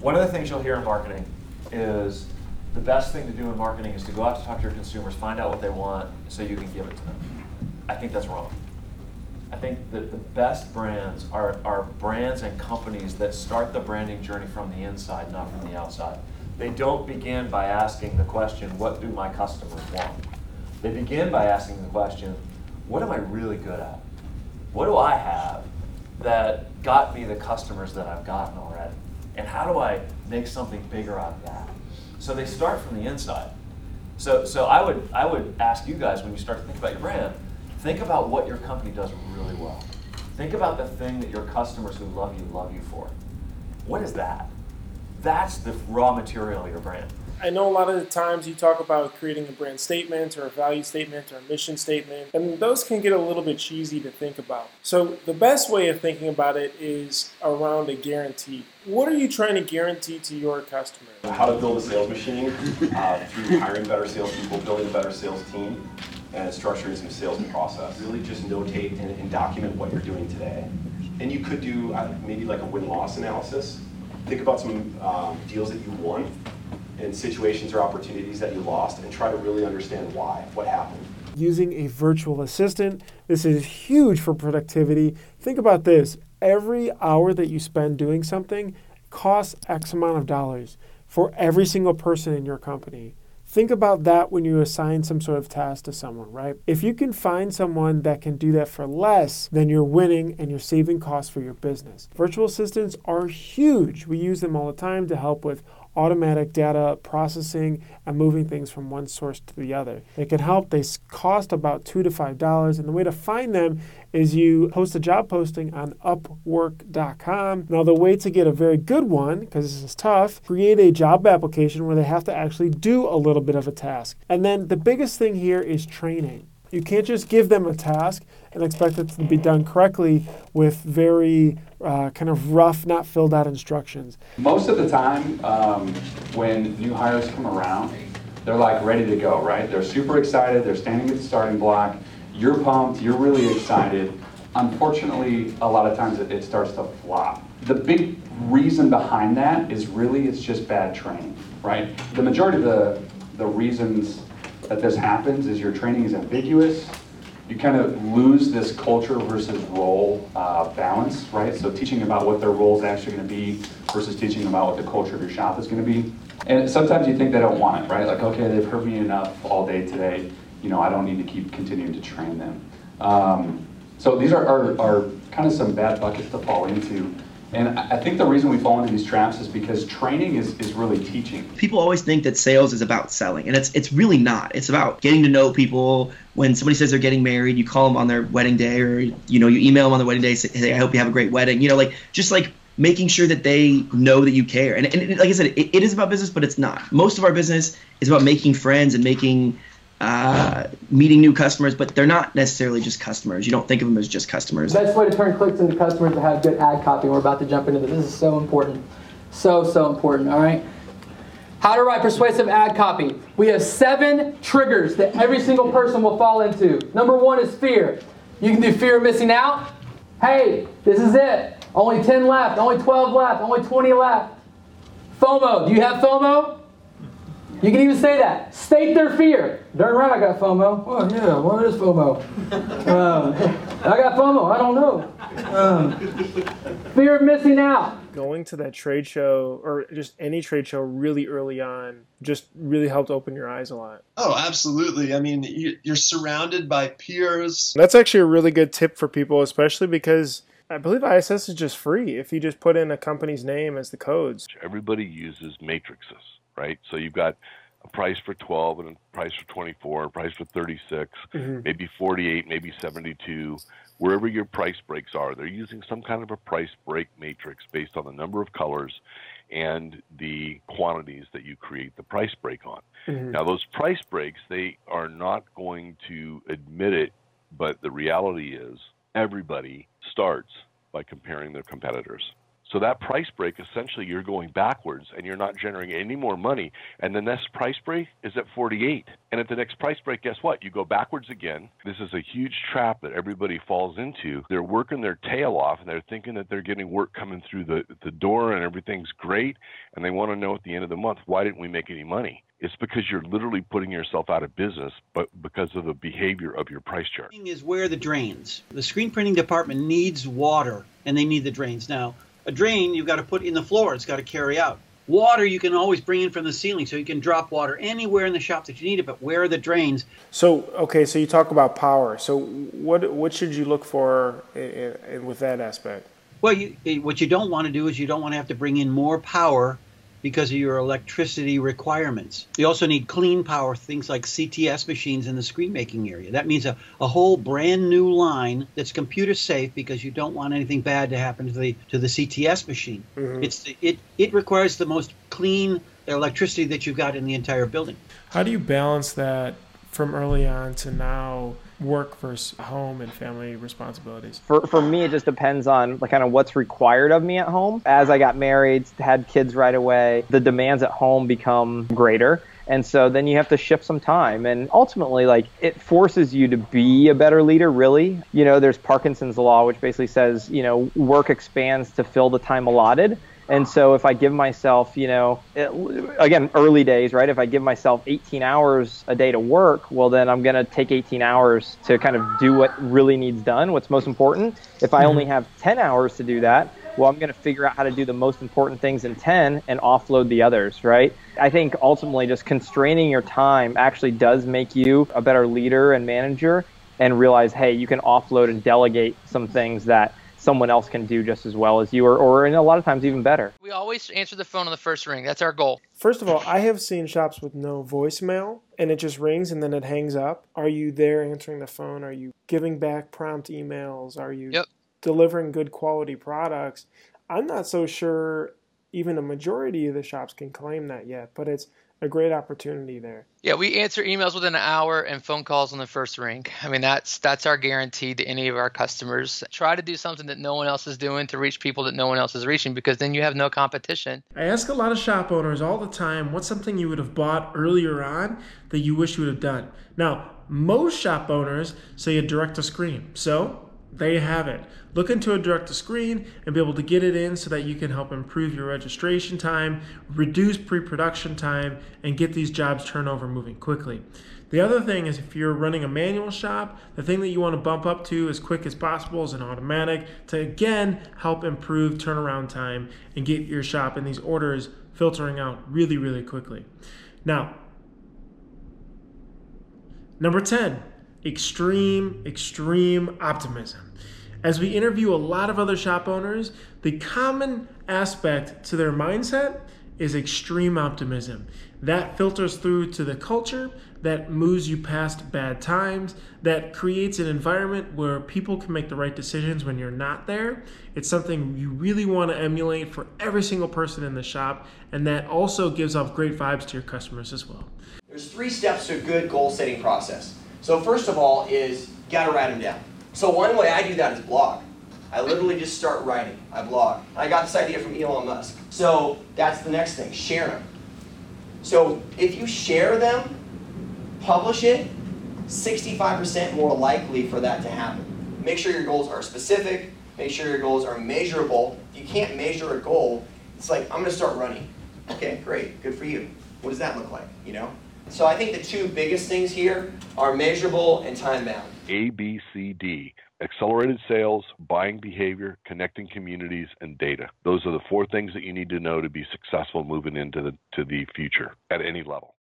One of the things you'll hear in marketing is the best thing to do in marketing is to go out to talk to your consumers, find out what they want, so you can give it to them. I think that's wrong. I think that the best brands are, are brands and companies that start the branding journey from the inside, not from the outside. They don't begin by asking the question, what do my customers want? They begin by asking the question, what am I really good at? What do I have that got me the customers that I've gotten already? And how do I make something bigger out of that? So they start from the inside. So, so I, would, I would ask you guys when you start to think about your brand, think about what your company does really well. Think about the thing that your customers who love you love you for. What is that? That's the raw material of your brand. I know a lot of the times you talk about creating a brand statement or a value statement or a mission statement, and those can get a little bit cheesy to think about. So, the best way of thinking about it is around a guarantee. What are you trying to guarantee to your customer? How to build a sales machine uh, through hiring better salespeople, building a better sales team, and structuring some sales process. Really just notate and, and document what you're doing today. And you could do uh, maybe like a win-loss analysis. Think about some um, deals that you won and situations or opportunities that you lost and try to really understand why, what happened. Using a virtual assistant, this is huge for productivity. Think about this every hour that you spend doing something costs X amount of dollars for every single person in your company. Think about that when you assign some sort of task to someone, right? If you can find someone that can do that for less, then you're winning and you're saving costs for your business. Virtual assistants are huge. We use them all the time to help with automatic data processing and moving things from one source to the other. They can help. They cost about two to five dollars, and the way to find them is you post a job posting on Upwork.com. Now, the way to get a very good one, because this is tough, create a job application where they have to actually do a little bit of a task. And then the biggest thing here is training. You can't just give them a task and expect it to be done correctly with very uh, kind of rough, not filled out instructions. Most of the time, um, when new hires come around, they're like ready to go, right? They're super excited, they're standing at the starting block, you're pumped, you're really excited. Unfortunately, a lot of times it, it starts to flop. The big reason behind that is really it's just bad training, right? The majority of the, the reasons that this happens is your training is ambiguous, you kind of lose this culture versus role uh, balance, right? So teaching about what their role is actually going to be versus teaching about what the culture of your shop is going to be. And sometimes you think they don't want it, right? Like, okay, they've heard me enough all day today. You know, I don't need to keep continuing to train them. Um, so these are, are, are kind of some bad buckets to fall into. And I think the reason we fall into these traps is because training is, is really teaching. People always think that sales is about selling, and it's it's really not. It's about getting to know people. When somebody says they're getting married, you call them on their wedding day, or you know, you email them on the wedding day, say, "Hey, I hope you have a great wedding." You know, like just like making sure that they know that you care. And, and like I said, it, it is about business, but it's not. Most of our business is about making friends and making uh, meeting new customers, but they're not necessarily just customers. You don't think of them as just customers. The best way to turn clicks into customers to have good ad copy. We're about to jump into this. This is so important. So, so important, all right? How to write persuasive ad copy. We have seven triggers that every single person will fall into. Number one is fear. You can do fear of missing out. Hey, this is it. Only 10 left, only 12 left, only 20 left. FOMO. Do you have FOMO? You can even say that. State their fear. Darn right, I got FOMO. Oh yeah, what is FOMO? Um, I got FOMO. I don't know. Um, fear of missing out. Going to that trade show or just any trade show really early on just really helped open your eyes a lot. Oh, absolutely. I mean, you're surrounded by peers. That's actually a really good tip for people, especially because I believe ISS is just free if you just put in a company's name as the codes. Everybody uses matrices right? So you've got a price for 12 and a price for 24, a price for 36, mm-hmm. maybe 48, maybe 72. Wherever your price breaks are, they're using some kind of a price break matrix based on the number of colors and the quantities that you create the price break on. Mm-hmm. Now, those price breaks, they are not going to admit it, but the reality is everybody starts by comparing their competitors. So that price break, essentially, you're going backwards and you're not generating any more money. And the next price break is at 48. And at the next price break, guess what? You go backwards again. This is a huge trap that everybody falls into. They're working their tail off and they're thinking that they're getting work coming through the, the door and everything's great. And they want to know at the end of the month, why didn't we make any money? It's because you're literally putting yourself out of business, but because of the behavior of your price chart. Is where the drains. The screen printing department needs water, and they need the drains. Now, a drain you've got to put in the floor; it's got to carry out. Water you can always bring in from the ceiling, so you can drop water anywhere in the shop that you need it. But where are the drains? So okay, so you talk about power. So what what should you look for with that aspect? Well, you, eh, what you don't want to do is you don't want to have to bring in more power because of your electricity requirements. You also need clean power, things like CTS machines in the screen making area. That means a, a whole brand new line that's computer safe because you don't want anything bad to happen to the to the CTS machine. Mm-hmm. It's the, it it requires the most clean electricity that you've got in the entire building. How do you balance that from early on to now? work versus home and family responsibilities? For, for me, it just depends on like kind of what's required of me at home. As I got married, had kids right away, the demands at home become greater. And so then you have to shift some time. And ultimately, like it forces you to be a better leader, really. You know, there's Parkinson's law, which basically says, you know, work expands to fill the time allotted. And so if I give myself, you know, it, again, early days, right? If I give myself 18 hours a day to work, well, then I'm going to take 18 hours to kind of do what really needs done, what's most important. If I only mm-hmm. have 10 hours to do that, well, I'm going to figure out how to do the most important things in 10 and offload the others, right? I think ultimately just constraining your time actually does make you a better leader and manager and realize, hey, you can offload and delegate some things that someone else can do just as well as you or, or in a lot of times even better. We always answer the phone on the first ring. That's our goal. First of all, I have seen shops with no voicemail and it just rings and then it hangs up. Are you there answering the phone? Are you giving back prompt emails? Are you yep. delivering good quality products? I'm not so sure even a majority of the shops can claim that yet, but it's a great opportunity there. Yeah, we answer emails within an hour and phone calls on the first ring. I mean, that's that's our guarantee to any of our customers. Try to do something that no one else is doing to reach people that no one else is reaching because then you have no competition. I ask a lot of shop owners all the time, what's something you would have bought earlier on that you wish you would have done? Now, most shop owners say a direct to screen. So, there you have it. Look into a direct to screen and be able to get it in so that you can help improve your registration time, reduce pre production time, and get these jobs turnover moving quickly. The other thing is if you're running a manual shop, the thing that you want to bump up to as quick as possible is an automatic to again help improve turnaround time and get your shop and these orders filtering out really, really quickly. Now, number 10, extreme, extreme optimism. As we interview a lot of other shop owners, the common aspect to their mindset is extreme optimism. That filters through to the culture, that moves you past bad times, that creates an environment where people can make the right decisions when you're not there. It's something you really want to emulate for every single person in the shop, and that also gives off great vibes to your customers as well. There's three steps to a good goal setting process. So first of all is you gotta write them down. So one way I do that is blog. I literally just start writing. I blog. I got this idea from Elon Musk. So that's the next thing, share them. So if you share them, publish it, 65% more likely for that to happen. Make sure your goals are specific, make sure your goals are measurable. If you can't measure a goal, it's like, I'm gonna start running. Okay, great, good for you. What does that look like, you know? So I think the two biggest things here are measurable and time bound. A, B, C, D. Accelerated sales, buying behavior, connecting communities, and data. Those are the four things that you need to know to be successful moving into the to the future at any level.